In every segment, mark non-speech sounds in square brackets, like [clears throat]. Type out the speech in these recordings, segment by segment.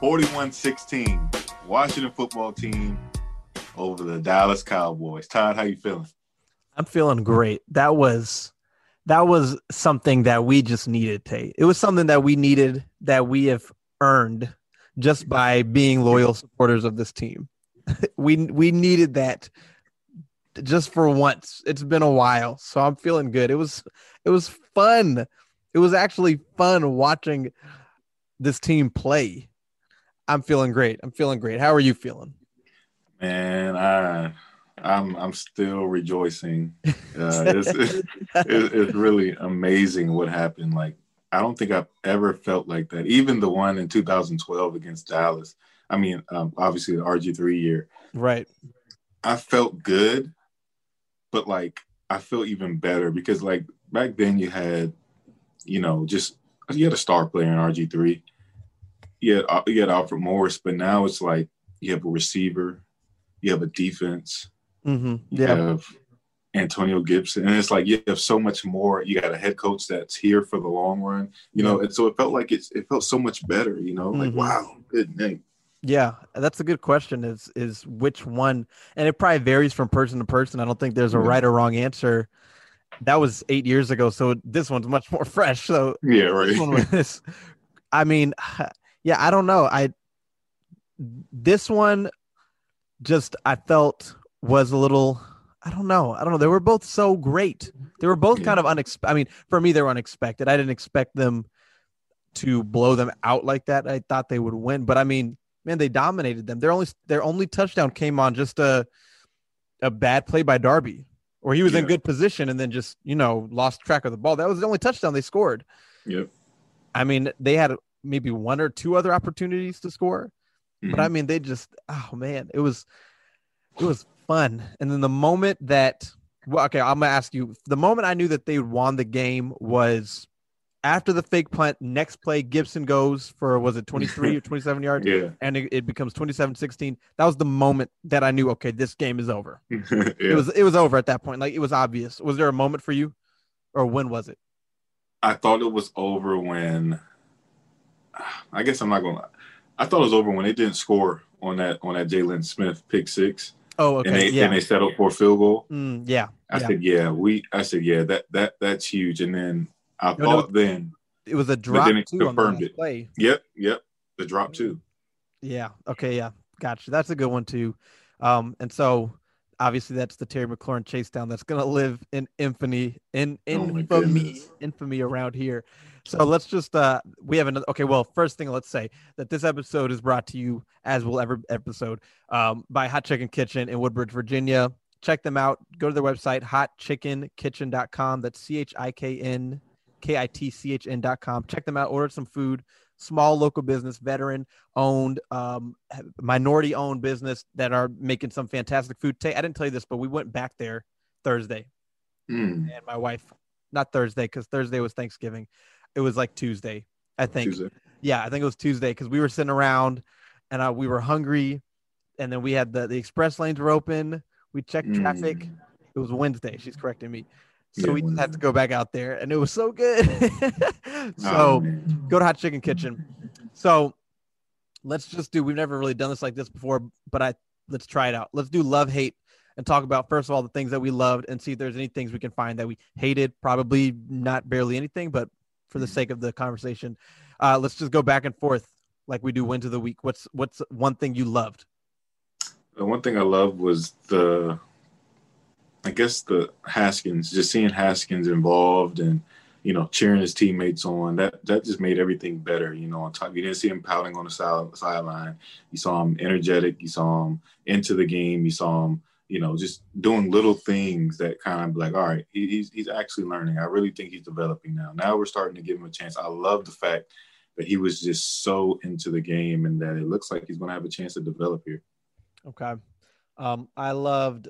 41 16, Washington football team over the Dallas Cowboys. Todd, how you feeling? I'm feeling great. That was that was something that we just needed, Tate. It was something that we needed that we have earned just by being loyal supporters of this team. [laughs] we we needed that just for once. It's been a while, so I'm feeling good. It was it was fun. It was actually fun watching this team play. I'm feeling great. I'm feeling great. How are you feeling? Man, I I'm I'm still rejoicing. [laughs] Uh, it's, it's, it's really amazing what happened. Like I don't think I've ever felt like that. Even the one in 2012 against Dallas. I mean, um, obviously the RG three year. Right. I felt good, but like I feel even better because like back then you had, you know, just you had a star player in RG three. You had uh, you had Alfred Morris, but now it's like you have a receiver, you have a defense, mm-hmm. you have Antonio Gibson, and it's like you have so much more. You got a head coach that's here for the long run, you know, and so it felt like it's it felt so much better, you know, like mm-hmm. wow, good name. Yeah, that's a good question. Is is which one? And it probably varies from person to person. I don't think there's a right or wrong answer. That was eight years ago, so this one's much more [laughs] fresh. So yeah, right. This [laughs] I mean, yeah, I don't know. I this one just I felt was a little. I don't know. I don't know. They were both so great. They were both kind of unexpected. I mean, for me, they were unexpected. I didn't expect them to blow them out like that. I thought they would win, but I mean, man, they dominated them. Their only their only touchdown came on just a a bad play by Darby, or he was yeah. in good position and then just you know lost track of the ball. That was the only touchdown they scored. Yep. I mean, they had maybe one or two other opportunities to score, mm-hmm. but I mean, they just oh man, it was it was fun. And then the moment that well, okay, I'm gonna ask you. The moment I knew that they won the game was after the fake punt, next play, Gibson goes for was it 23 or [laughs] 27 yards? Yeah. And it, it becomes 27-16. That was the moment that I knew, okay, this game is over. [laughs] yeah. It was it was over at that point. Like it was obvious. Was there a moment for you? Or when was it? I thought it was over when I guess I'm not gonna I thought it was over when they didn't score on that on that Jaylon Smith pick six. Oh, okay. And they yeah. and they settled for a field goal. Mm, yeah. I yeah. said, yeah, we I said, yeah, that that that's huge. And then I no, thought no, then it was a drop then it confirmed it. play. Yep, yep, the drop too. Yeah. Okay. Yeah. Gotcha. That's a good one too. Um, and so obviously that's the Terry McLaurin chase down that's gonna live in infamy in oh infamy oh infamy around here. So let's just uh we have another okay, well, first thing let's say that this episode is brought to you as will every episode um by Hot Chicken Kitchen in Woodbridge, Virginia. Check them out. Go to their website, hotchickenkitchen.com. That's C H I K N K-I-T-C-H-N.com. Check them out. Order some food. Small local business, veteran owned, um, minority owned business that are making some fantastic food. I didn't tell you this, but we went back there Thursday. Mm. And my wife, not Thursday, because Thursday was Thanksgiving. It was like Tuesday, I think. Tuesday. Yeah, I think it was Tuesday because we were sitting around and uh, we were hungry. And then we had the, the express lanes were open. We checked mm. traffic. It was Wednesday. She's correcting me. So yeah, we just had to go back out there, and it was so good. [laughs] so oh, go to Hot Chicken Kitchen. So let's just do. We've never really done this like this before, but I let's try it out. Let's do love hate and talk about first of all the things that we loved and see if there's any things we can find that we hated. Probably not barely anything, but for the sake of the conversation, uh, let's just go back and forth like we do wins of the week. What's what's one thing you loved? The one thing I loved was the I guess the Haskins, just seeing Haskins involved and you know, cheering his teammates on. That that just made everything better. You know, on top, you didn't see him pouting on the side sideline. You saw him energetic. You saw him into the game. You saw him, you know, just doing little things that kind of like, all right, he, he's he's actually learning. I really think he's developing now. Now we're starting to give him a chance. I love the fact that he was just so into the game and that it looks like he's going to have a chance to develop here. Okay. Um, I loved.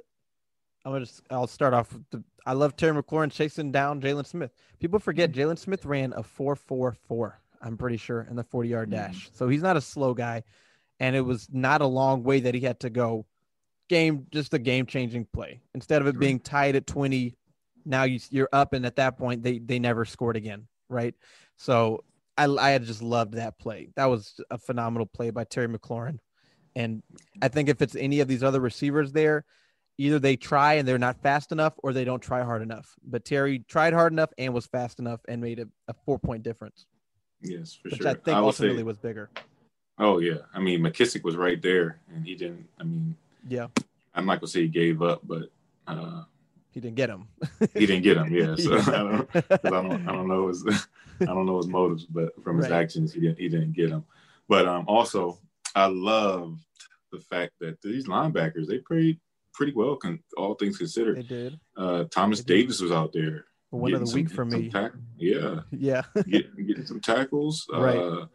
I'm gonna. Just, I'll start off with the. I love Terry McLaurin chasing down Jaylon Smith. People forget Jaylon Smith ran a four four four. I'm pretty sure in the 40 yard dash. Mm-hmm. So he's not a slow guy, and it was not a long way that he had to go. Game, just a game changing play. Instead of it being tied at 20, now you, you're up, and at that point they they never scored again, right? So I I just loved that play. That was a phenomenal play by Terry McLaurin. And I think if it's any of these other receivers there, either they try and they're not fast enough or they don't try hard enough. But Terry tried hard enough and was fast enough and made a, a four point difference. Yes, for which sure. I think I ultimately say, was bigger. Oh yeah. I mean McKissic was right there and he didn't I mean Yeah. I'm not gonna say he gave up, but uh he didn't get him. he didn't get him, yeah. [laughs] So yeah. [laughs] I don't I don't I don't know his [laughs] I don't know his motives, but from his right. actions he didn't he didn't get him. But um also I loved the fact that these linebackers they played pretty well, con- all things considered. They did. Uh, Thomas they Davis did. was out there. One of the week for me. Tack- yeah. Yeah. getting, getting some tackles. Right. Uh,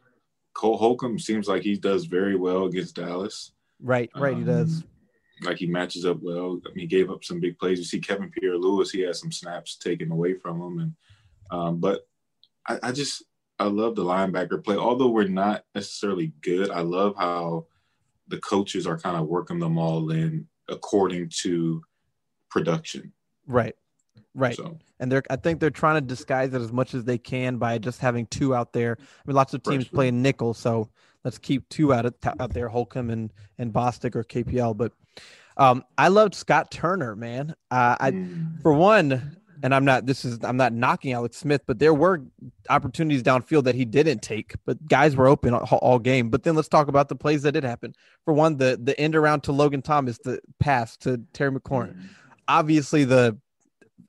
Cole Holcomb seems like he does very well against Dallas. Right, right, um, he does. Like he matches up well. I mean, he gave up some big plays. You see Kevin Pierre-Louis, he had some snaps taken away from him, and um, but I, I just I love the linebacker play. Although we're not necessarily good, I love how the coaches are kind of working them all in according to production. Right. Right. So, and they're I think they're trying to disguise it as much as they can by just having two out there. I mean lots of teams play nickel, so let's keep two out of, out there, Holcomb and and Bostic or KPL. But um, I loved Scott Turner, man. Uh, I mm. for one, and I'm not this is I'm not knocking Alex Smith, but there were opportunities downfield that he didn't take, but guys were open all, all, game. But then let's talk about the plays that did happen. For one, the the end around to Logan Thomas, the pass to Terry McLaurin. Mm-hmm. Obviously the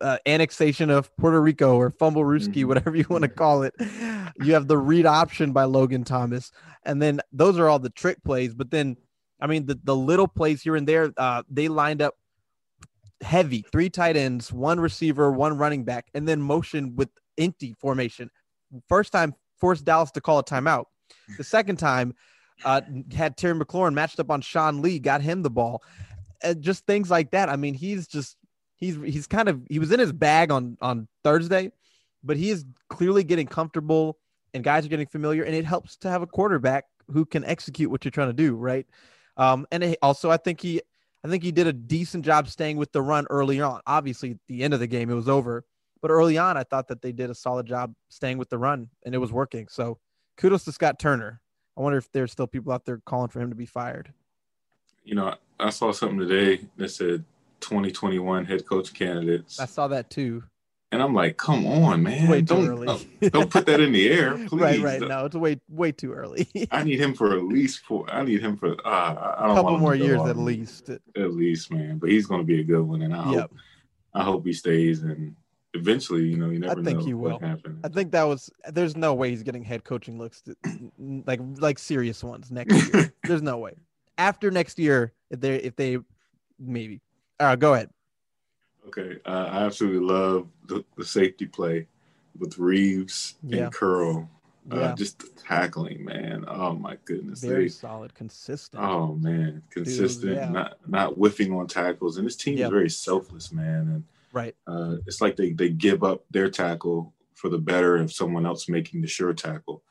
uh, annexation of Puerto Rico or fumble Ruski, mm-hmm. whatever you want to call it. You have the read option by Logan Thomas. And then those are all the trick plays. But then, I mean, the, the little plays here and there, uh, they lined up heavy, three tight ends, one receiver, one running back, and then motion with empty formation. First time forced Dallas to call a timeout. The second time uh, had Terry McLaurin matched up on Sean Lee, got him the ball. And just things like that. I mean, he's just he's he's kind of he was in his bag on on Thursday, but he is clearly getting comfortable and guys are getting familiar, and it helps to have a quarterback who can execute what you're trying to do, right? Um, and also, I think he I think he did a decent job staying with the run early on. Obviously, at the end of the game, it was over. But early on, I thought that they did a solid job staying with the run and it was working. So kudos to Scott Turner. I wonder if there's still people out there calling for him to be fired. You know, I saw something today that said 2021 head coach candidates. I saw that too. And I'm like, come on, man. Way don't, early. don't, don't put that in the air, please. [laughs] right, right. No, it's way, way too early. I need him for at least four. I need him for uh, I don't a couple more years at least. At least, man. But he's going to be a good one, and I yep. hope, I hope he stays. And eventually, you know, you never. I think he will. I think that was. There's no way he's getting head coaching looks, to, like like serious ones next year. [laughs] there's no way. After next year, if they if they maybe. All right, go ahead. Okay, uh, I absolutely love the, the safety play with Reaves yeah. and Curl. Uh, yeah. just tackling, man. Oh my goodness. Very they, solid, consistent. Oh man, consistent, Dude, yeah. not not whiffing on tackles. And this team is very selfless, man. And right, uh, it's like they they give up their tackle for the better of someone else making the sure tackle.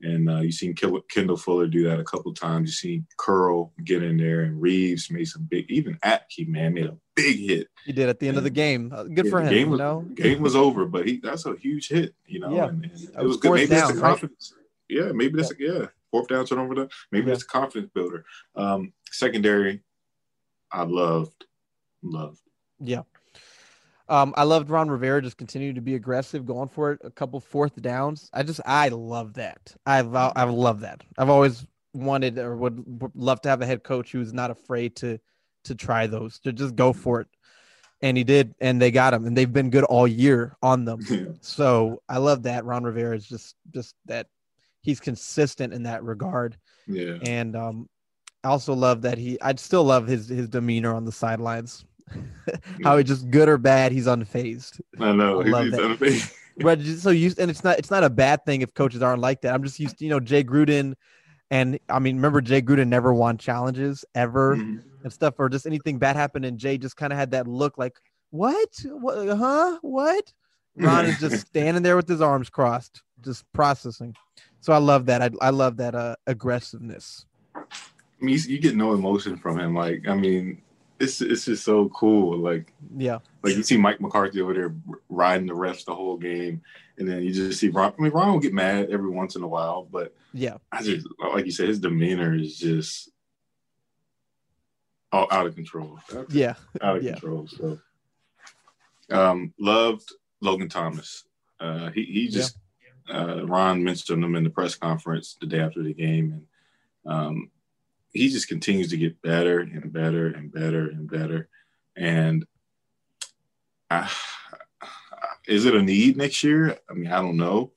And uh, you've seen Kendall Fuller do that a couple times. You've seen Curl get in there, and Reaves made some big. Even Apke, man, made a big hit. He did at the end and, of the game. Uh, good yeah, for him. Game was, you know? game was over, but he that's a huge hit. You know, yeah. and, and it was, good. Maybe down, that's a confidence. Right? Yeah, maybe that's yeah. A, yeah. Fourth down turnover. Maybe yeah. that's a confidence builder. Um, secondary, I loved, loved. Yeah. Um, I loved Ron Rivera just continuing to be aggressive, going for it, a couple fourth downs. I just I love that. I I love that. I've always wanted or would love to have a head coach who's not afraid to to try those, to just go for it. And he did, and they got him, and they've been good all year on them. [laughs] Yeah. So I love that Ron Rivera is just just that he's consistent in that regard. Yeah. And um, I also love that he. I'd still love his his demeanor on the sidelines. [laughs] How he just good or bad, he's unfazed. I know. I love He's that. unfazed. [laughs] But so used, and it's not it's not a bad thing if coaches aren't like that. I'm just used to you know Jay Gruden, and I mean remember Jay Gruden never won challenges ever Mhm. and stuff, or just anything bad happened, and Jay just kind of had that look like what, what, huh, what? Ron is just [laughs] standing there with his arms crossed, just processing. So I love that. I I love that uh, aggressiveness. I mean, you, you get no emotion from him. Like, I mean, it's it's just so cool. Like, Yeah, like you see Mike McCarthy over there riding the refs the whole game, and then you just see Ron. I mean, Ron will get mad every once in a while, but yeah, I just like you said, his demeanor is just all out of control. yeah. [laughs] out of Yeah. control. So, um, loved Logan Thomas. Uh, he he just uh, Ron mentioned him in the press conference the day after the game, and um, he just continues to get better and better and better and better. And uh, is it a need next year? I mean, I don't know.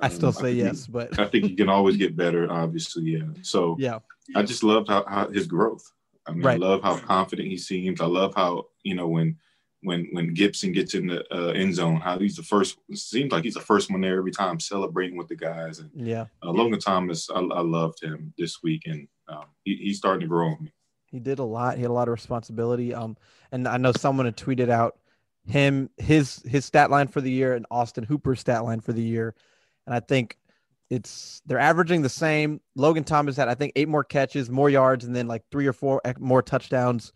I still Um, say he- yes, but I think he can always get better. Obviously, yeah. So yeah, I just loved how, how his growth. I mean, Right. I love how confident he seems. I love how you know when when when Gibson gets in the uh, end zone, how he's the first. It seems like he's the first one there every time, celebrating with the guys. And yeah. uh, Logan Thomas, I, I loved him this week, and um, he, he's starting to grow on me. He did a lot. He had a lot of responsibility. Um, and I know someone had tweeted out him his his stat line for the year and Austin Hooper's stat line for the year, and I think it's they're averaging the same. Logan Thomas had I think eight more catches, more yards, and then like three or four more touchdowns.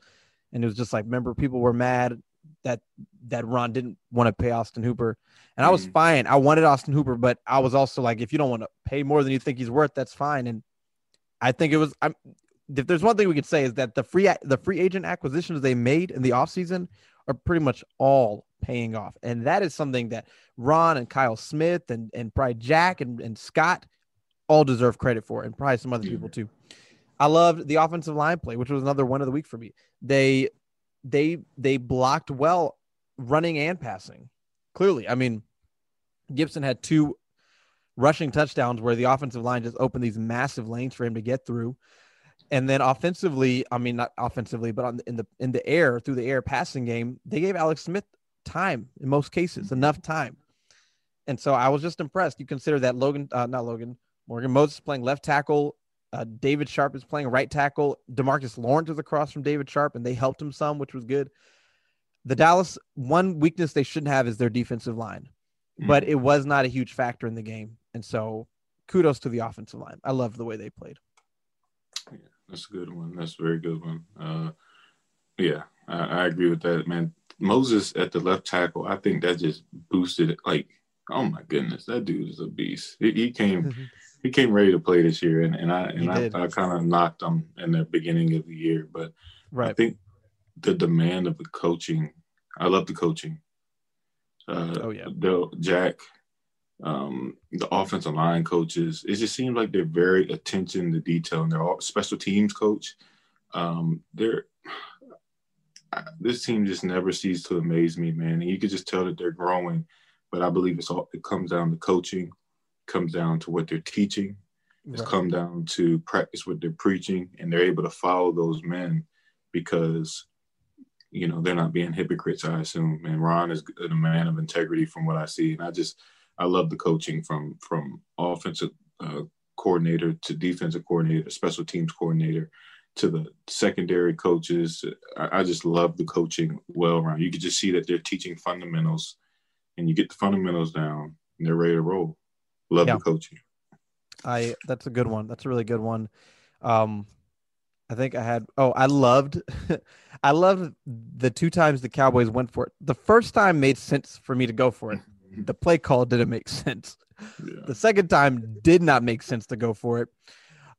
And it was just like, remember, people were mad that that Ron didn't want to pay Austin Hooper, and I was Mhm. fine. I wanted Austin Hooper, but I was also like, if you don't want to pay more than you think he's worth, that's fine. And I think it was. I'm if there's one thing we could say is that the free the free agent acquisitions they made in the offseason are pretty much all paying off. And that is something that Ron and Kyle Smith and and probably Jack and, and Scott all deserve credit for, and probably some other people too. I loved the offensive line play, which was another one of the week for me. They they they blocked well running and passing. Clearly, I mean, Gibson had two rushing touchdowns where the offensive line just opened these massive lanes for him to get through. And then offensively, I mean not offensively, but on in the in the air through the air passing game, they gave Alex Smith time in most cases, enough time. And so I was just impressed. You consider that Logan, uh, not Logan, Morgan Moses playing left tackle, uh, David Sharpe is playing right tackle, Demarcus Lawrence is across from David Sharpe, and they helped him some, which was good. The Dallas one weakness they shouldn't have is their defensive line, but it was not a huge factor in the game. And so kudos to the offensive line. I love the way they played. Yeah, That's a good one. That's a very good one. Uh, yeah, I, I agree with that, man. Moses at the left tackle, I think that just boosted it. Like, oh my goodness, that dude is a beast. He, he came, [laughs] he came ready to play this year, and, and I He and I. I kind of knocked him in the beginning of the year, but right. I think the demand of the coaching. I love the coaching. Uh, Oh, yeah. the Jack, um, the offensive line coaches. It just seems like they're very attention to detail, and they're all special teams coach. Um, they're this team just never ceases to amaze me, man. And you can just tell that they're growing. But I believe it's all it comes down to coaching, comes down to what they're teaching, it's Right. come down to practice what they're preaching, and they're able to follow those men because you know they're not being hypocrites. I assume, and Ron is a man of integrity from what I see, and I just I love the coaching from from offensive uh, coordinator to defensive coordinator, special teams coordinator to the secondary coaches. I, I just love the coaching well around. You can just see that they're teaching fundamentals, and you get the fundamentals down, and they're ready to roll. Love Yeah. the coaching. I that's a good one. That's a really good one. Um I think I had oh, I loved [laughs] I loved the two times the Cowboys went for it. The first time made sense for me to go for it. [laughs] The play call didn't make sense. Yeah. The second time did not make sense to go for it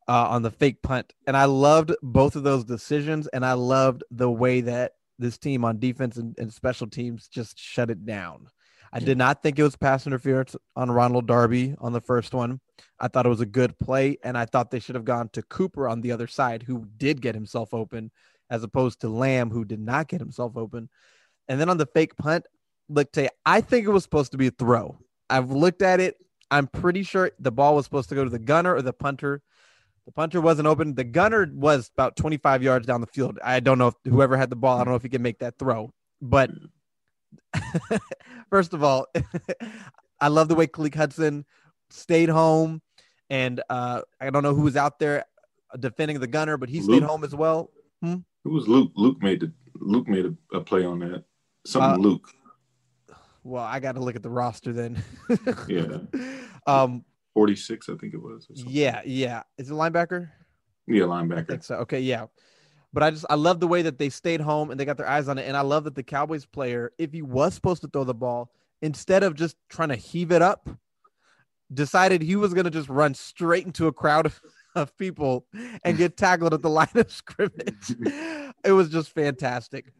uh, on the fake punt. And I loved both of those decisions. And I loved the way that this team on defense and, and special teams just shut it down. I did not think it was pass interference on Ronald Darby on the first one. I thought it was a good play. And I thought they should have gone to Cooper on the other side, who did get himself open, as opposed to Lamb, who did not get himself open. And then on the fake punt, look, Tay, I think it was supposed to be a throw. I've looked at it. I'm pretty sure the ball was supposed to go to the gunner or the punter. The punter wasn't open. The gunner was about 25 yards down the field. I don't know if whoever had the ball, I don't know if he can make that throw. But [laughs] first of all, [laughs] I love the way Khaleke Hudson stayed home. And uh, I don't know who was out there defending the gunner, but he stayed home as well. Hmm? It was Luke. Luke made the Luke made a, a play on that. Something Uh, Luke. Well, I got to look at the roster then. Yeah. [laughs] Um. Forty six, I think it was. Yeah. Yeah. Is it linebacker? Yeah, I linebacker. think so. Okay. Yeah. But I just I love the way that they stayed home and they got their eyes on it, and I love that the Cowboys player, if he was supposed to throw the ball, instead of just trying to heave it up, decided he was going to just run straight into a crowd of, of people and get tackled at the line of scrimmage. [laughs] it was just fantastic.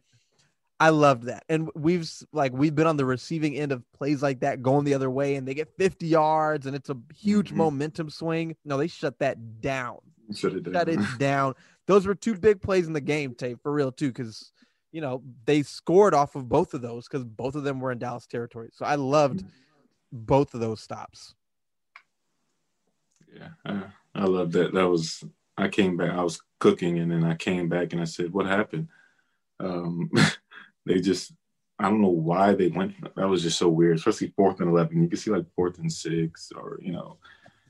I loved that. And we've like we've been on the receiving end of plays like that going the other way and they get 50 yards and it's a huge Mhm. momentum swing. No, they shut that down. Shut it down. Shut [laughs] it down. Those were two big plays in the game, tape for real too, because you know they scored off of both of those because both of them were in Dallas territory. So I loved both of those stops. Yeah, I, I love that. That was I came back. I was cooking, and then I came back and I said, "What happened?" Um, [laughs] they just I don't know why they went. That was just so weird, especially fourth and eleven. You can see like fourth and six, or you know,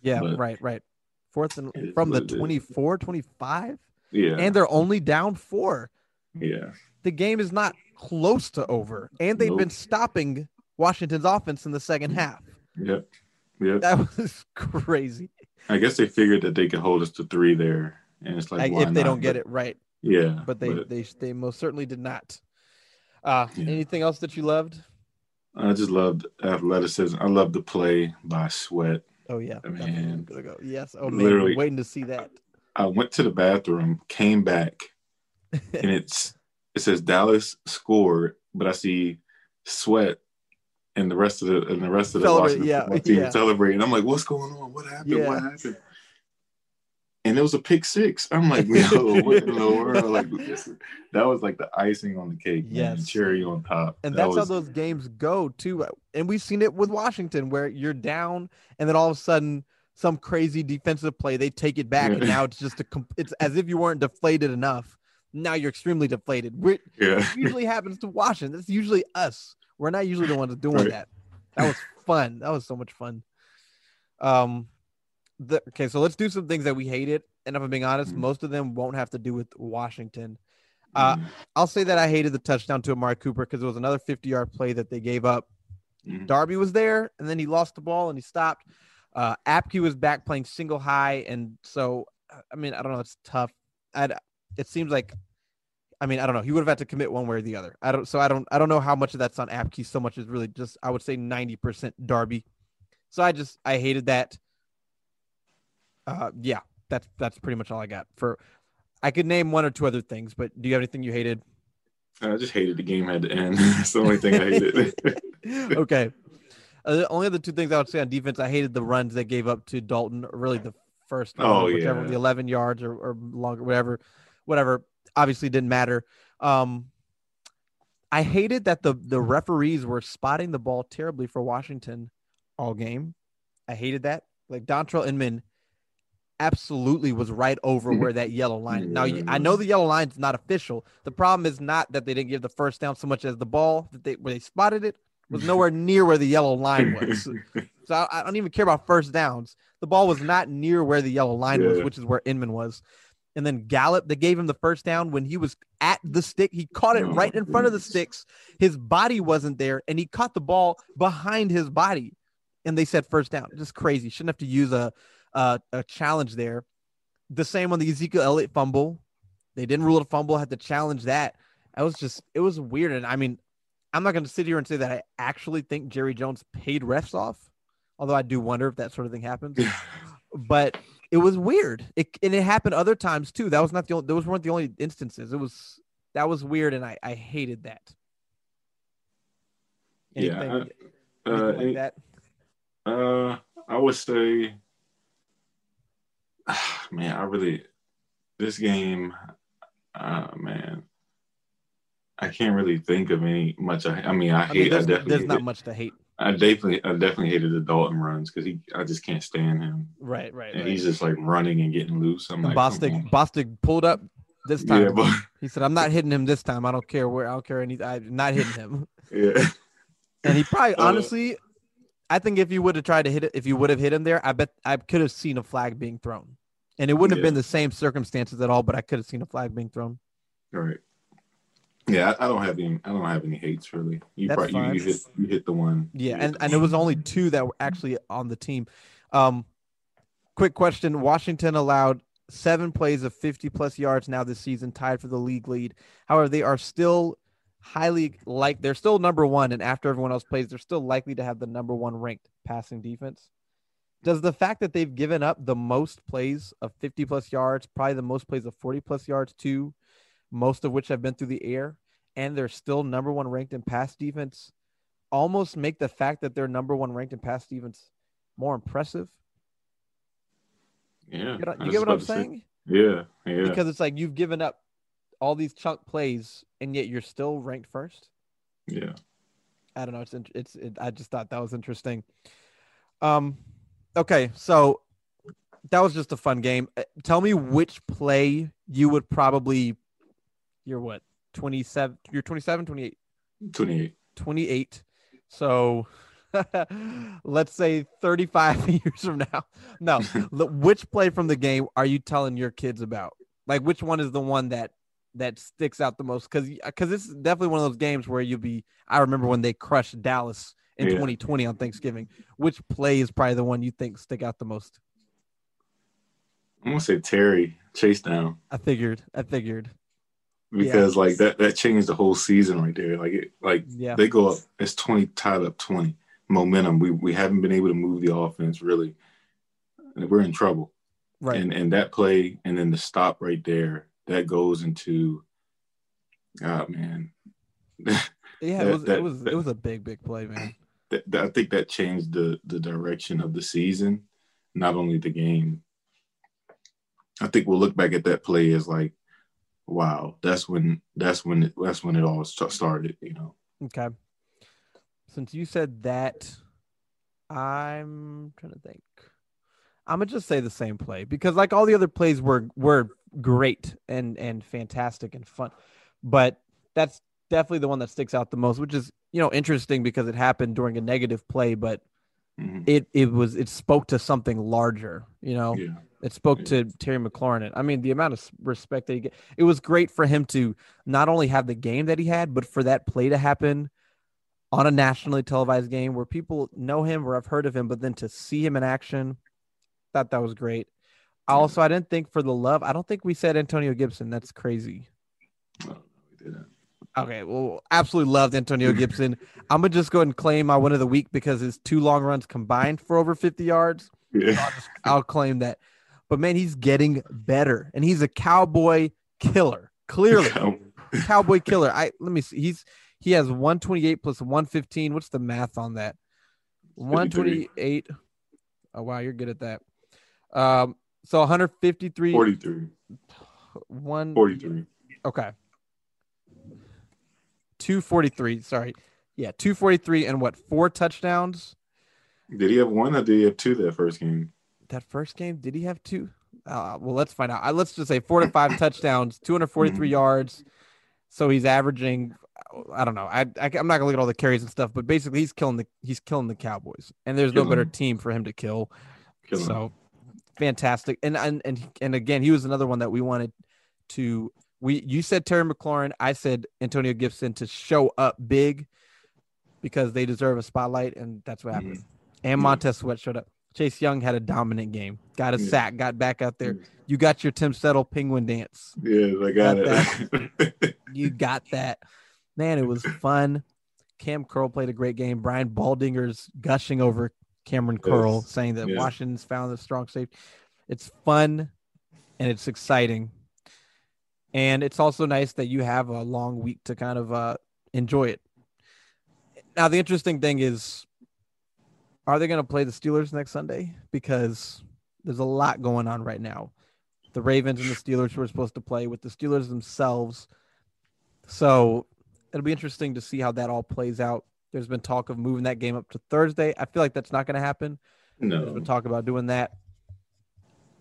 Yeah, But- right, right. Fourth and It from the what 24, 25, yeah, and they're only down four. yeah, The game is not close to over, and they've been stopping Washington's offense in the second mm-hmm. half. yep, yep. That [laughs] was crazy. I guess they figured that they could hold us to three there, and it's like why if they not? don't get But- it right, yeah, but they they they most certainly did not. Uh, Yeah. anything else that you loved? I just loved athleticism. I love the play by Sweat. Oh yeah. I'm gonna go. Yes. Oh man, Literally. waiting to see that. I went to the bathroom, came back, [laughs] and it's it says Dallas scored, but I see Sweat and the rest of the and the rest of the Celebrate, Washington yeah, team yeah. celebrating. I'm like, what's going on? What happened? Yeah. What happened? And it was a pick six. I'm like, yo, [laughs] what in the world? Like that was like the icing on the cake, man. Yes. Cherry on top. And That that's was- how those games go too. And we've seen it with Washington, where you're down, and then all of a sudden, some crazy defensive play, they take it back, and now it's just a. It's as if you weren't deflated enough. Now you're extremely deflated. Which yeah. [laughs] usually happens to Washington. That's usually us. We're not usually the ones doing Right. that. That was fun. That was so much fun. Um, the okay, so let's do some things that we hated. And if I'm being honest, Mhm. most of them won't have to do with Washington. Uh, Mhm. I'll say that I hated the touchdown to Amari Cooper because it was another 50 yard play that they gave up. Mhm. Darby was there, and then he lost the ball and he stopped. Uh, Apke was back playing single high, and so I mean, I don't know. It's tough. i it seems like, I mean, I don't know. He would have had to commit one way or the other. I don't. So I don't. I don't know how much of that's on Apke. So much is really just. I would say 90 percent Darby. So I just I hated that. Uh, yeah, that's that's pretty much all I got for. I could name one or two other things, but do you have anything you hated? I just hated the game had to end. [laughs] That's the only thing I hated. [laughs] [laughs] okay. Uh, the only other two things I would say on defense, I hated the runs they gave up to Dalton, really the first, Oh, run, whichever, yeah. the 11 yards or, or longer, whatever, whatever. Obviously, didn't matter. Um, I hated that the the referees were spotting the ball terribly for Washington all game. I hated that. Like Dontrell Inman absolutely was right over mm-hmm. where that yellow line. Now I know the yellow line is not official. The problem is not that they didn't give the first down so much as the ball that they where they spotted it was nowhere [laughs] near where the yellow line was. [laughs] So I, I don't even care about first downs. The ball was not near where the yellow line was, which is where Inman was. And then Gallup, they gave him the first down when he was at the stick. He caught it Oh, right in front of the sticks. His body wasn't there, and he caught the ball behind his body. And they said first down. Just crazy. Shouldn't have to use a a, a challenge there. The same on the Ezekiel Elliott fumble. They didn't rule it a fumble. Had to challenge that. That was just it was weird. And I mean, I'm not going to sit here and say that I actually think Jerry Jones paid refs off, although I do wonder if that sort of thing happens. but it was weird. It and it happened other times too. That was not the only. Those weren't the only instances. It was that was weird, and I I hated that. Yeah, Anything, I- anything uh, like any- that. Uh, I would say, [sighs] man, I really this game, uh, man, I can't really think of any much. I, I mean, I, I hate. mean, I there's, definitely. there's not much to hate. I definitely, I definitely hated the Dalton runs because he. I just can't stand him, Right, right. and right. he's just like running and getting loose. I'm And like, Bostic. Bostic pulled up this time. Yeah, but He said, "I'm not hitting him this time. I don't care where. I don't care any. I'm not hitting him." [laughs] yeah, And he probably, Uh, honestly, I think if you would have tried to hit it, if you would have hit him there, I bet I could have seen a flag being thrown, and it wouldn't have been the same circumstances at all. But I could have seen a flag being thrown. all right. Yeah, I, I don't have any. I don't have any hates really. You That's probably you, you hit you hit the one. Yeah, and and it was only two that were actually on the team. Um, quick question: Washington allowed seven plays of 50 plus yards now this season, tied for the league lead. However, they are still highly like they're still number one, and after everyone else plays, they're still likely to have the number one ranked passing defense. Does the fact that they've given up the most plays of 50 plus yards, probably the most plays of 40 plus yards too, most of which have been through the air, and they're still number one ranked in pass defense, almost make the fact that they're number one ranked in pass defense more impressive? Yeah, You get, you get what I'm to say- saying? Yeah, yeah. Because it's like you've given up all these chunk plays, and yet you're still ranked first. yeah. I don't know. It's it's. It, I just thought that was interesting. Um, okay, so that was just a fun game. Uh, Tell me which play you would probably. You're what? 27. You're 27, 28, 28. 28. So [laughs] let's say 35 [laughs] years from now. No, [laughs] which play from the game are you telling your kids about? Like, which one is the one that that sticks out the most? Because because it's definitely one of those games where you'll be. I remember when they crushed Dallas in Yeah. 2020 on Thanksgiving. Which play is probably the one you think stick out the most? I'm gonna say Terry chase down I figured. I figured. because like that that changed the whole season right there. Like it like Yeah. they go up. It's 20 tied up 20 momentum. We we haven't been able to move the offense really. And we're in trouble. Right. And and that play and then the stop right there that goes into. Oh man, yeah. It was. that- it was. that- It was a big, big play, man. that, that- I think that changed the the direction of the season, not only the game. I think we'll look back at that play as like, wow, that's when that's when it, that's when it all started. You know, Okay. Since you said that, I'm trying to think. I'm gonna just say the same play because like all the other plays were were great and and fantastic and fun, but that's definitely the one that sticks out the most, which is you know interesting because it happened during a negative play, but Mhm. it it was it spoke to something larger. You know, yeah, it spoke Yeah. to Terry McLaurin. I mean, the amount of respect that he get. It was great for him to not only have the game that he had, but for that play to happen on a nationally televised game where people know him or have heard of him, but then to see him in action, thought that was great. Also, I didn't think for the love. I don't think we said Antonio Gibson. That's crazy. No, we didn't. Okay, well, absolutely loved Antonio Gibson. I'm gonna just go ahead and claim my win of the week because his two long runs combined for over 50 yards. Yeah, I'll, just, I'll claim that. But man, he's getting better, and he's a cowboy killer. Clearly, cowboy killer. I let me see. He's he has 128 plus 115. What's the math on that? 128. Oh wow, you're good at that. Um, so 153. 43, One. 43. Okay. 243. Sorry. Yeah, 243 and what? Four touchdowns. Did he have one or did he have two that first game? That first game, did he have two? Uh, well, let's find out. Uh, let's just say four to five [laughs] touchdowns, 243 Mhm. yards. So he's averaging, I don't know. I, I am not gonna look at all the carries and stuff, but basically he's killing the he's killing the Cowboys, and there's no Killing better team for him to kill. Kill him. Fantastic. And and and and again, he was another one that we wanted to we you said Terry McLaurin, I said Antonio Gibson to show up big because they deserve a spotlight, and that's what happened. Mm-hmm. And Yeah. Montez Sweat showed up. Chase Young had a dominant game. Got a Yeah. sack, got back out there. You got your Tim Settle penguin dance. Yeah, I got Got it. [laughs] You got that. Man, it was fun. Kam Curl played a great game. Brian Baldinger's gushing over Cameron Curl, Yes. saying that. Washington's found a strong safety. It's fun and it's exciting. And it's also nice that you have a long week to kind of uh, enjoy it. Now, the interesting thing is, are they going to play the Steelers next Sunday? Because there's a lot going on right now. The Ravens and the Steelers were supposed to play with the Steelers themselves. So it'll be interesting to see how that all plays out. There's been talk of moving that game up to Thursday. I feel like that's not going to happen. No, There's been talk about doing that.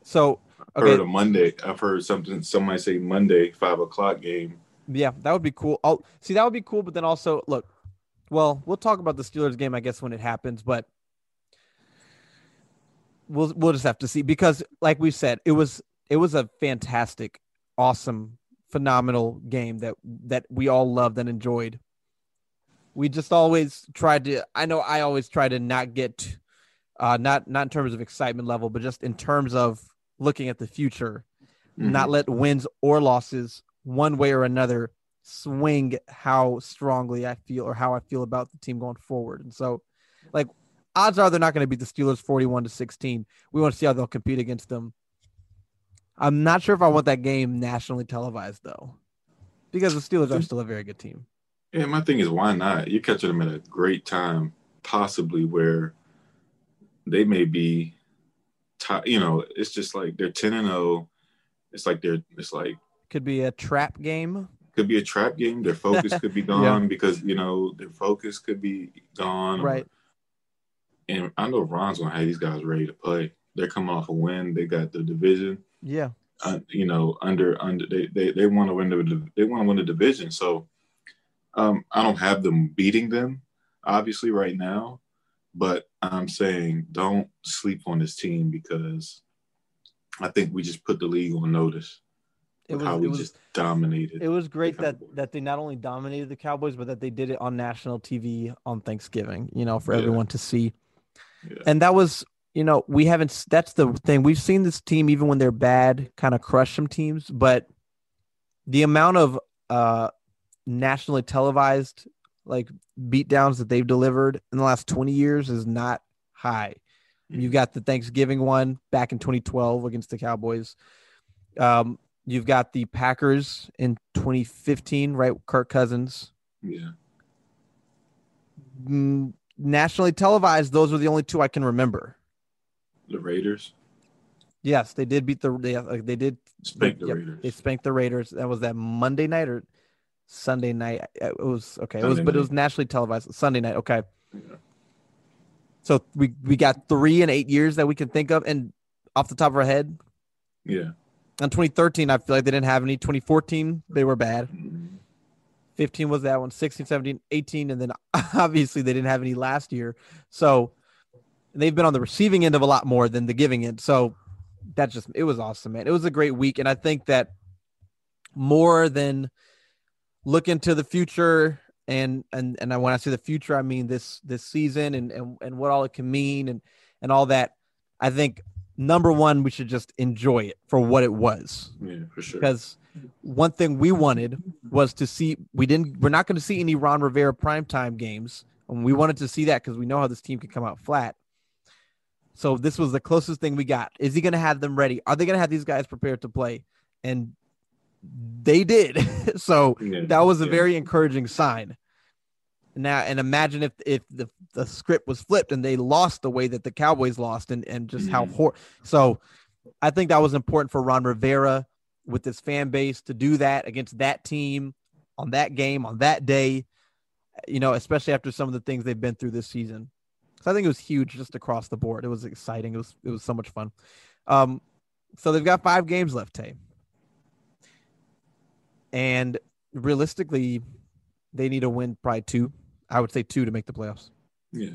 So I've heard a Monday. I've heard something. Somebody say Monday five o'clock game. Yeah, that would be cool. Oh, see, that would be cool. But then also, look, well, we'll talk about the Steelers game, I guess, when it happens. But we'll we'll just have to see because, like we said, it was it was a fantastic, awesome, phenomenal game that that we all loved and enjoyed. We just always tried to. I know I always try to not get, uh, not not in terms of excitement level, but just in terms of looking at the future, mm-hmm. not let wins or losses one way or another swing how strongly I feel or how I feel about the team going forward. And so, like, odds are they're not going to beat the Steelers 41 to 16. We want to see how they'll compete against them. I'm not sure if I want that game nationally televised though, because the Steelers are still a very good team. Yeah, my thing is why not? You're catching them at a great time, possibly where they may be, t- you know, it's just like they're 10 and 0. It's like they're, it's like could be a trap game. Could be a trap game. Their focus could be [laughs] gone yeah. because you know their focus could be gone. Right. Or, and I know Ron's gonna have these guys ready to play. They're coming off a win. They got the division. Yeah. Uh, you know, under under they they, they want to win the they want to win the division. So um, I don't have them beating them, obviously, right now. But I'm saying don't sleep on this team because I think we just put the league on notice it was, how we was, just dominated. It was great that that they not only dominated the Cowboys, but that they did it on national TV on Thanksgiving. You know, for yeah. everyone to see. Yeah. And that was, you know, we haven't. That's the thing. We've seen this team even when they're bad, kind of crush some teams, but the amount of uh nationally televised like beatdowns that they've delivered in the last 20 years is not high. Mm-hmm. You've got the Thanksgiving one back in 2012 against the Cowboys. Um, You've got the Packers in 2015, right? Kirk Cousins. Yeah. Mm, nationally televised, those are the only two I can remember. The Raiders. Yes, they did beat the they, they did spank the Raiders. They spanked the Raiders. That was that Monday night or Sunday night. Uh, it was okay. Sunday it was night. but it was nationally televised. Sunday night. Okay. Yeah. So we we got three and eight years that we can think of, and off the top of our head. Yeah. In 2013, I feel like they didn't have any. 2014, they were bad. Mm-hmm. 15 was that one. 16, 17, 18, and then [laughs] obviously they didn't have any last year. So they've been on the receiving end of a lot more than the giving end. So that's just it was awesome, man. It was a great week, and I think that more than look into the future and and and when I say the future, I mean this this season and and and what all it can mean and and all that. I think number one, we should just enjoy it for what it was. Yeah, for sure. Because one thing we wanted was to see we didn't we're not going to see any Ron Rivera primetime games. And we wanted to see that because we know how this team can come out flat. So this was the closest thing we got. Is he going to have them ready? Are they going to have these guys prepared to play? And they did. [laughs] so yeah, that was a yeah. very encouraging sign. Now and imagine if if the, the script was flipped and they lost the way that the Cowboys lost and and just mm-hmm. how hor- so I think that was important for Ron Rivera with his fan base to do that against that team on that game on that day, you know, especially after some of the things they've been through this season. So I think it was huge just across the board. It was exciting. It was it was so much fun. Um, so they've got five games left, Tay. And realistically, they need to win probably two I would say two to make the playoffs. Yeah.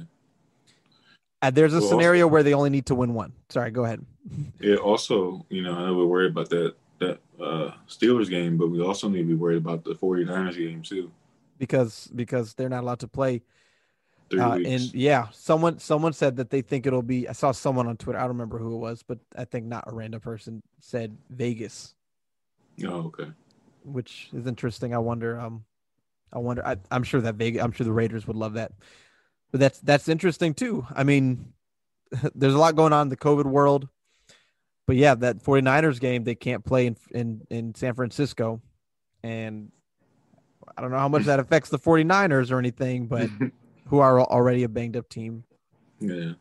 And there's a well, scenario where they only need to win one. Sorry, go ahead. [laughs] Yeah. Also, you know, I know we're worried about that that uh, Steelers game, but we also need to be worried about the 49ers game too. Because because they're not allowed to play. Uh, and yeah, someone someone said that they think it'll be. I saw someone on Twitter. I don't remember who it was, but I think not a random person said Vegas. Oh, okay. Which is interesting. I wonder. Um, I wonder. I, am sure that Vegas. I'm sure the Raiders would love that. But that's that's interesting too. I mean, [laughs] there's a lot going on in the COVID world. But yeah, that 49ers game they can't play in in, in San Francisco, and I don't know how much that affects the 49ers or anything, but [laughs] who are already a banged up team. Yeah. And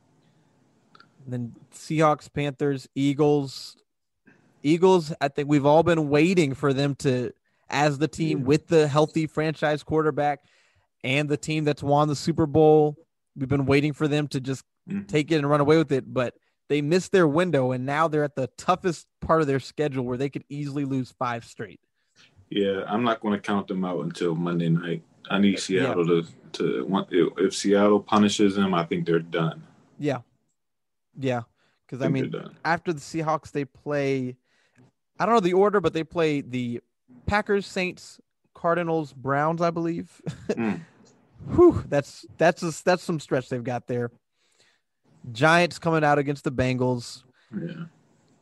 then Seahawks, Panthers, Eagles. Eagles, I think we've all been waiting for them to as the team with the healthy franchise quarterback and the team that's won the Super Bowl. We've been waiting for them to just mm-hmm. take it and run away with it, but they missed their window and now they're at the toughest part of their schedule where they could easily lose five straight. Yeah, I'm not going to count them out until Monday night. I need Seattle yeah. to to if Seattle punishes them, I think they're done. Yeah, yeah, because I, I mean, after the Seahawks, they play. I don't know the order, but they play the Packers, Saints, Cardinals, Browns, I believe. [laughs] Mm. Whew, that's that's a, that's some stretch they've got there. Giants coming out against the Bengals. Yeah.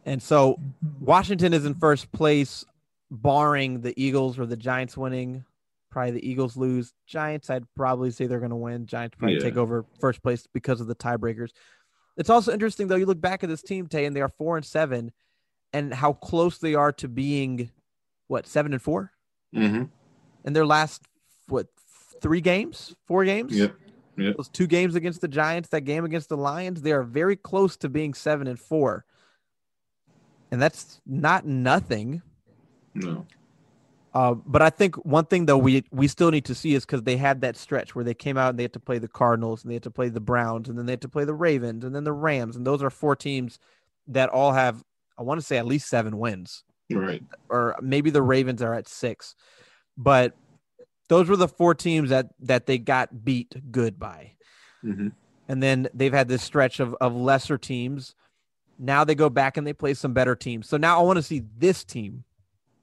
And so Washington is in first place, barring the Eagles or the Giants winning. Probably the Eagles lose. Giants, I'd probably say they're going to win. Giants probably yeah. take over first place because of the tiebreakers. It's also interesting though. You look back at this team, Tay, and they are four and seven, and how close they are to being what seven and 4 mm-hmm. And their last what three games, four games. Yep. Yep. Those two games against the Giants, that game against the Lions, they are very close to being seven and four. And that's not nothing. No. Uh, but I think one thing though we we still need to see is because they had that stretch where they came out and they had to play the Cardinals and they had to play the Browns and then they had to play the Ravens and then the Rams and those are four teams that all have I want to say at least seven wins. Right. Or maybe the Ravens are at six, but those were the four teams that that they got beat good by. Mm-hmm. And then they've had this stretch of of lesser teams. Now they go back and they play some better teams. So now I want to see this team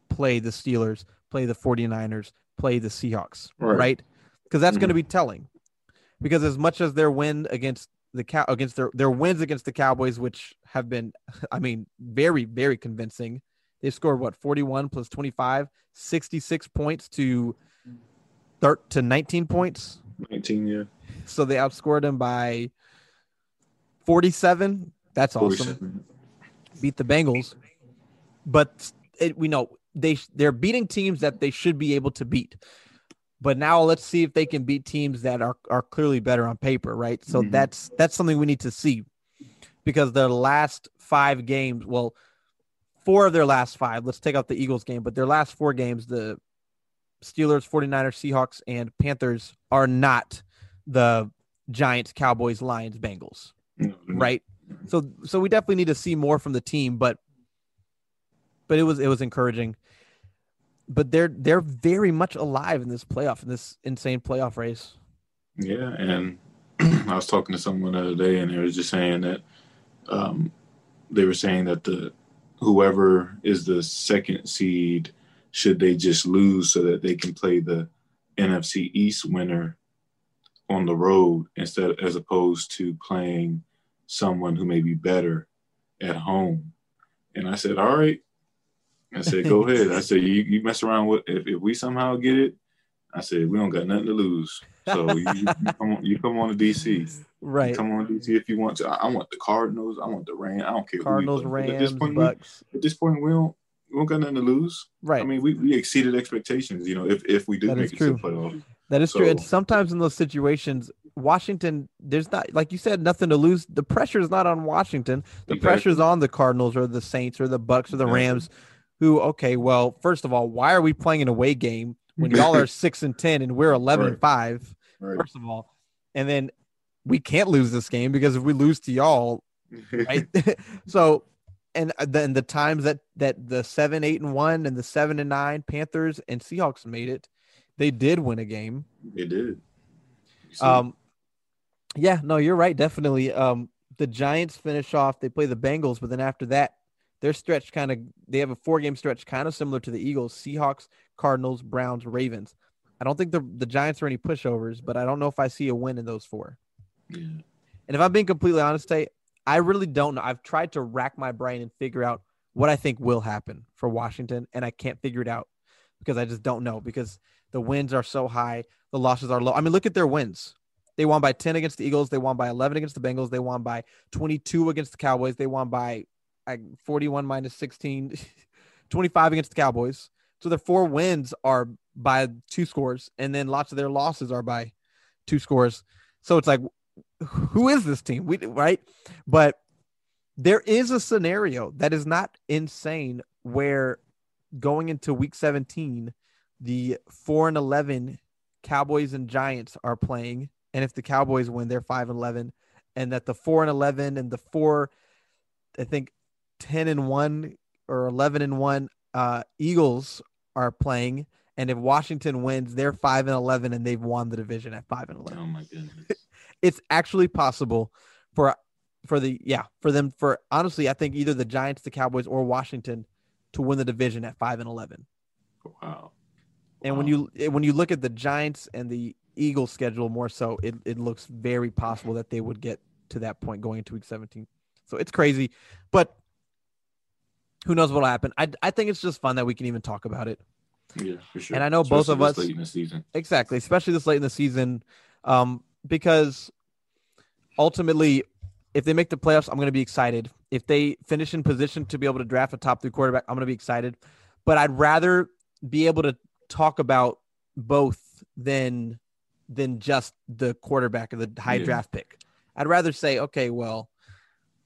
play the Steelers, play the 49ers, play the Seahawks, right? Because right? that's mm-hmm. going to be telling. Because as much as their win against the cow against their their wins against the Cowboys, which have been, [laughs] I mean, very very convincing. They scored what 41 plus 25, 66 points to thir- to 19 points. 19, yeah. So they outscored them by 47. That's 47. awesome. Beat the Bengals, but it, we know they they're beating teams that they should be able to beat. But now let's see if they can beat teams that are are clearly better on paper, right? So mm-hmm. that's that's something we need to see because their last five games, well, four of their last five, let's take out the Eagles game, but their last four games, the Steelers, 49ers, Seahawks, and Panthers are not the Giants, Cowboys, Lions, Bengals, mm-hmm. right? So so we definitely need to see more from the team, but but it was it was encouraging. But they're they're very much alive in this playoff in this insane playoff race. Yeah, and [clears throat] I was talking to someone the other day, and they were just saying that um, they were saying that the whoever is the second seed should they just lose so that they can play the NFC East winner on the road instead as opposed to playing someone who may be better at home. And I said, all right, I said, go ahead. I said, you, you mess around with if, if we somehow get it. I said, we don't got nothing to lose. So you, you, come on, you come on to DC. Right. Come on DC if you want to. I, I, want the Cardinals. I want the Rams. I don't care. Cardinals, Rams, at this point, Bucks. We, at this point, we don't we don't got nothing to lose. Right. I mean, we, we exceeded expectations. You know, if if we do that make it true. to the playoffs. That is so, true. And sometimes in those situations, Washington, there's not like you said, nothing to lose. The pressure is not on Washington. The exactly. pressure is on the Cardinals or the Saints or the Bucks or the Rams who, okay, well, first of all, why are we playing an away game when y'all are [laughs] six and ten and we're eleven right. and five? Right. First of all, and then we can't lose this game because if we lose to y'all, right? [laughs] [laughs] so, and then the times that that the seven, eight, and one, and the seven and nine Panthers and Seahawks made it, they did win a game. They did. Um, yeah, no, you're right. Definitely. Um, the Giants finish off. They play the Bengals, but then after that, their stretch kind of they have a four game stretch kind of similar to the Eagles, Seahawks, Cardinals, Browns, Ravens. I don't think the the Giants are any pushovers, but I don't know if I see a win in those four. And if I'm being completely honest, today, I really don't know. I've tried to rack my brain and figure out what I think will happen for Washington, and I can't figure it out because I just don't know because the wins are so high, the losses are low. I mean, look at their wins. They won by 10 against the Eagles. They won by 11 against the Bengals. They won by 22 against the Cowboys. They won by 41 minus 16, [laughs] 25 against the Cowboys. So their four wins are by two scores, and then lots of their losses are by two scores. So it's like, who is this team? We right, but there is a scenario that is not insane where going into week 17, the four and eleven Cowboys and Giants are playing, and if the Cowboys win, they're five and eleven, and that the four and eleven and the four, I think, ten and one or eleven and one uh, Eagles are playing, and if Washington wins, they're five and eleven, and they've won the division at five and eleven. Oh my goodness! It's actually possible for for the yeah for them for honestly, I think either the Giants, the Cowboys, or Washington to win the division at five and eleven. Wow. And when you when you look at the Giants and the Eagles schedule more so, it, it looks very possible that they would get to that point going into week 17. So it's crazy, but who knows what'll happen. I, I think it's just fun that we can even talk about it. Yeah, for sure. And I know Especially both of us late in the season. exactly, especially this late in the season, um, because ultimately, if they make the playoffs, I'm going to be excited. If they finish in position to be able to draft a top three quarterback, I'm going to be excited. But I'd rather be able to talk about both than than just the quarterback or the high Yeah. draft pick. I'd rather say, okay, well,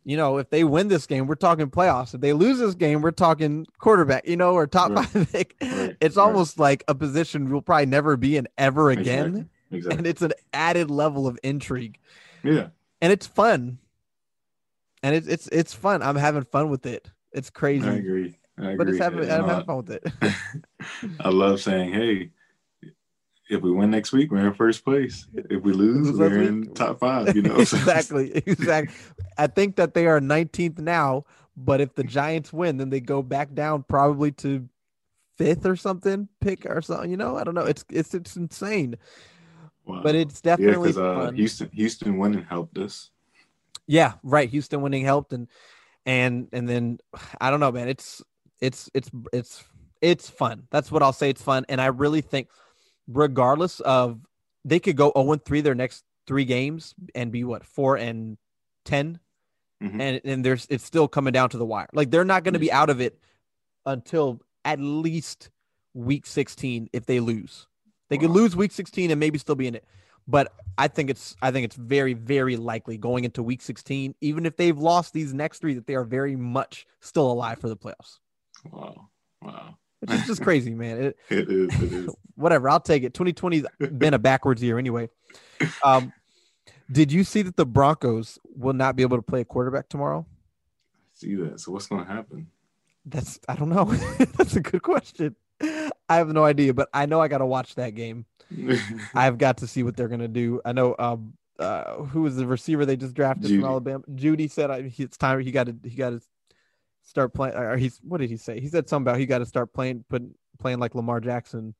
you know, if they win this game, we're talking playoffs. If they lose this game, we're talking quarterback, you know, or top Right. five pick. Right, It's right. almost like a position we'll probably never be in ever again. Exactly. And it's an added level of intrigue. yeah. And it's fun. And it's it's it's fun. I'm having fun with it. It's crazy. I agree. I agree. But it's having, I'm having fun with it. [laughs] I love saying, hey, if we win next week, we're in first place. If we lose, we're in week, top five. You [laughs] know, exactly. Exactly. I think that they are 19th now, but if the Giants win, then they go back down probably to fifth or something, pick or something. You know, I don't know. It's it's it's insane. Wow. But it's definitely because uh, fun. Houston, Houston winning helped us. Yeah, right. Houston winning helped and and and then I don't know, man. It's it's it's it's it's fun. That's what I'll say. It's fun. And I really think regardless of they could go 0 3 their next three games and be what four and 10 Mhm. and and there's it's still coming down to the wire. Like they're not going to be out of it until at least week 16 if they lose. They could lose week 16 and maybe still be in it. But I think it's I think it's very very likely going into week 16 even if they've lost these next 3 that they are very much still alive for the playoffs. Wow. Wow. Which is just crazy, man. It, [laughs] It is. It is. [laughs] whatever, I'll take it. 2020's been a backwards year anyway. Um did you see that the Broncos will not be able to play a quarterback tomorrow? See that. So what's going to happen? That's I don't know. [laughs] That's a good question. I have no idea, but I know I got to watch that game. [laughs] I've got to see what they're gonna do. I know um uh who was the receiver they just drafted Jeudy. from Alabama. Jeudy said I, he- it's time he got to he got to start playing. Or he's what did he say? He said something about he got to start playing put playing like Lamar Jackson,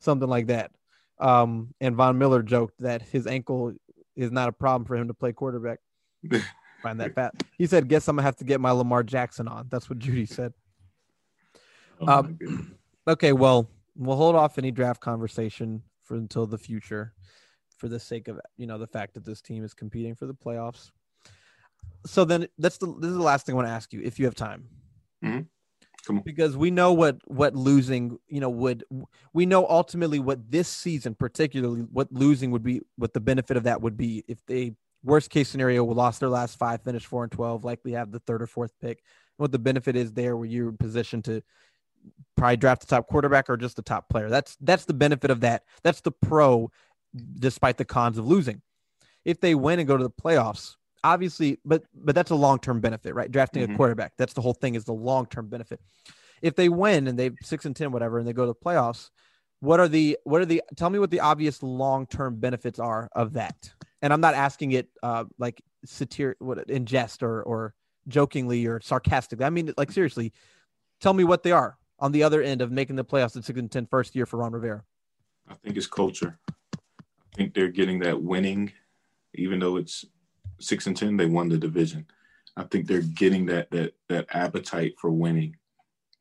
something like that. Um, and Von Miller joked that his ankle is not a problem for him to play quarterback. [laughs] Find that fat. He said, "Guess I'm gonna have to get my Lamar Jackson on." That's what Jeudy said. Oh Um. Okay, well, we'll hold off any draft conversation for until the future for the sake of, you know, the fact that this team is competing for the playoffs. So then that's the this is the last thing I want to ask you if you have time. Mm-hmm. Come on. Because we know what what losing, you know, would we know ultimately what this season particularly what losing would be what the benefit of that would be if they worst case scenario lost their last 5 finished 4 and 12 likely have the third or fourth pick. What the benefit is there where you're in position to probably draft the top quarterback or just the top player. That's that's the benefit of that. That's the pro, despite the cons of losing. If they win and go to the playoffs, obviously, but but that's a long term benefit, right? Drafting a Mhm. quarterback. That's the whole thing is the long term benefit. If they win and they six and ten, whatever, and they go to the playoffs, what are the what are the tell me what the obvious long term benefits are of that? And I'm not asking it uh like satir what in jest or or jokingly or sarcastically. I mean like seriously, tell me what they are on the other end of making the playoffs at six and 10 first year for Ron Rivera. I think it's culture. I think they're getting that winning, even though it's six and ten, they won the division. I think they're getting that that that appetite for winning.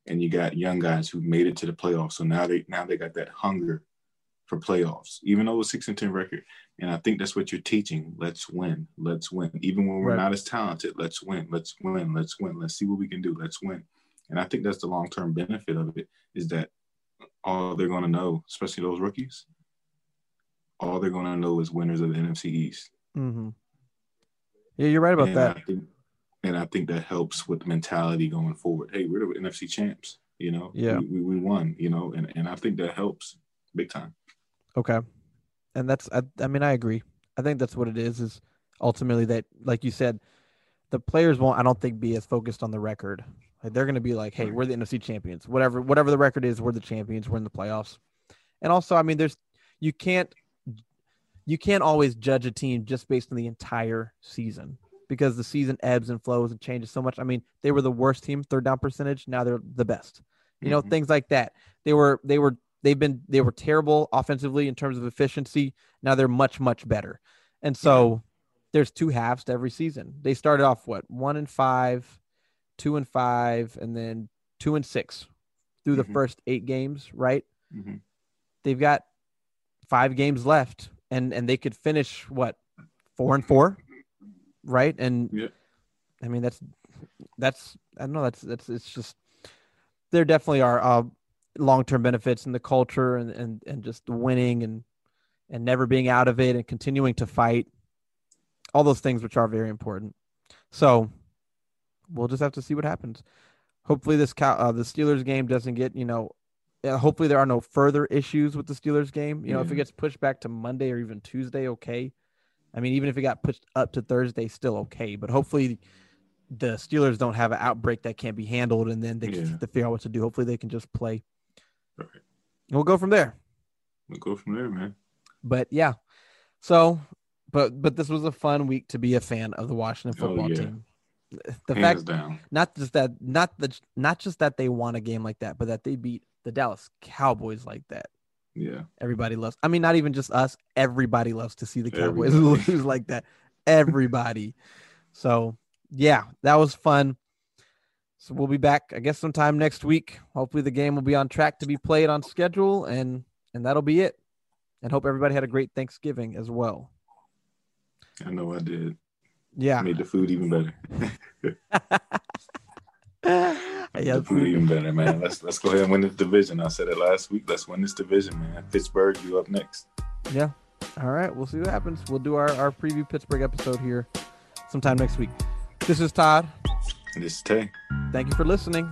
And you got young guys who made it to the playoffs. So now they now they got that hunger for playoffs, even though it's six and ten record. And I think that's what you're teaching. Let's win. Let's win. Even when we're Right. not as talented, let's win. Let's win. Let's win. Let's see what we can do. Let's win. And I think that's the long term benefit of it is that all they're going to know, especially those rookies, all they're going to know is winners of the NFC East. Mm-hmm. Yeah, you're right about and that. I think, and I think that helps with the mentality going forward. Hey, we're the NFC champs. You know, yeah, we, we, we won. You know, and and I think that helps big time. Okay, and that's I, I mean I agree. I think that's what it is. Is ultimately that, like you said, the players won't. I don't think be as focused on the record. Like they're going to be like, "Hey, we're the NFC champions. Whatever, whatever the record is, we're the champions. We're in the playoffs." And also, I mean, there's you can't you can't always judge a team just based on the entire season because the season ebbs and flows and changes so much. I mean, they were the worst team, third down percentage. Now they're the best. You know, mm-hmm. things like that. They were they were they've been they were terrible offensively in terms of efficiency. Now they're much much better. And so there's two halves to every season. They started off what one and five, two and five, and then two and six through mm-hmm. the first eight games. Right? Mm-hmm. They've got five games left, and and they could finish what four and four, right? And yeah. I mean that's that's I don't know that's that's it's just there definitely are uh, long term benefits in the culture and and and just winning and and never being out of it and continuing to fight all those things which are very important. So we'll just have to see what happens. Hopefully, this cow, uh, the Steelers game doesn't get you know. Uh, hopefully, there are no further issues with the Steelers game. You know, if it gets pushed back to Monday or even Tuesday, okay. I mean, even if it got pushed up to Thursday, still okay. But hopefully, the Steelers don't have an outbreak that can't be handled, and then they yeah. can figure out what to do. Hopefully, they can just play. Right. We'll go from there. We'll go from there, man. But yeah, so but but this was a fun week to be a fan of the Washington oh, football oh, yeah. team. The Hands fact, down. not just that, not the, not just that they won a game like that, but that they beat the Dallas Cowboys like that. Yeah, everybody loves. I mean, not even just us. Everybody loves to see the Cowboys [laughs] lose like that. Everybody. so yeah, that was fun. So we'll be back, I guess, sometime next week. Hopefully, the game will be on track to be played on schedule, and and that'll be it. And hope everybody had a great Thanksgiving as well. I know I did. Yeah. Made the food even better. [laughs] yeah, the food even better, man. Let's let's go ahead and win this division. I said it last week. Let's win this division, man. Pittsburgh, you up next. Yeah. All right. We'll see what happens. We'll do our, our preview Pittsburgh episode here sometime next week. This is Todd. And this is Tay. Thank you for listening.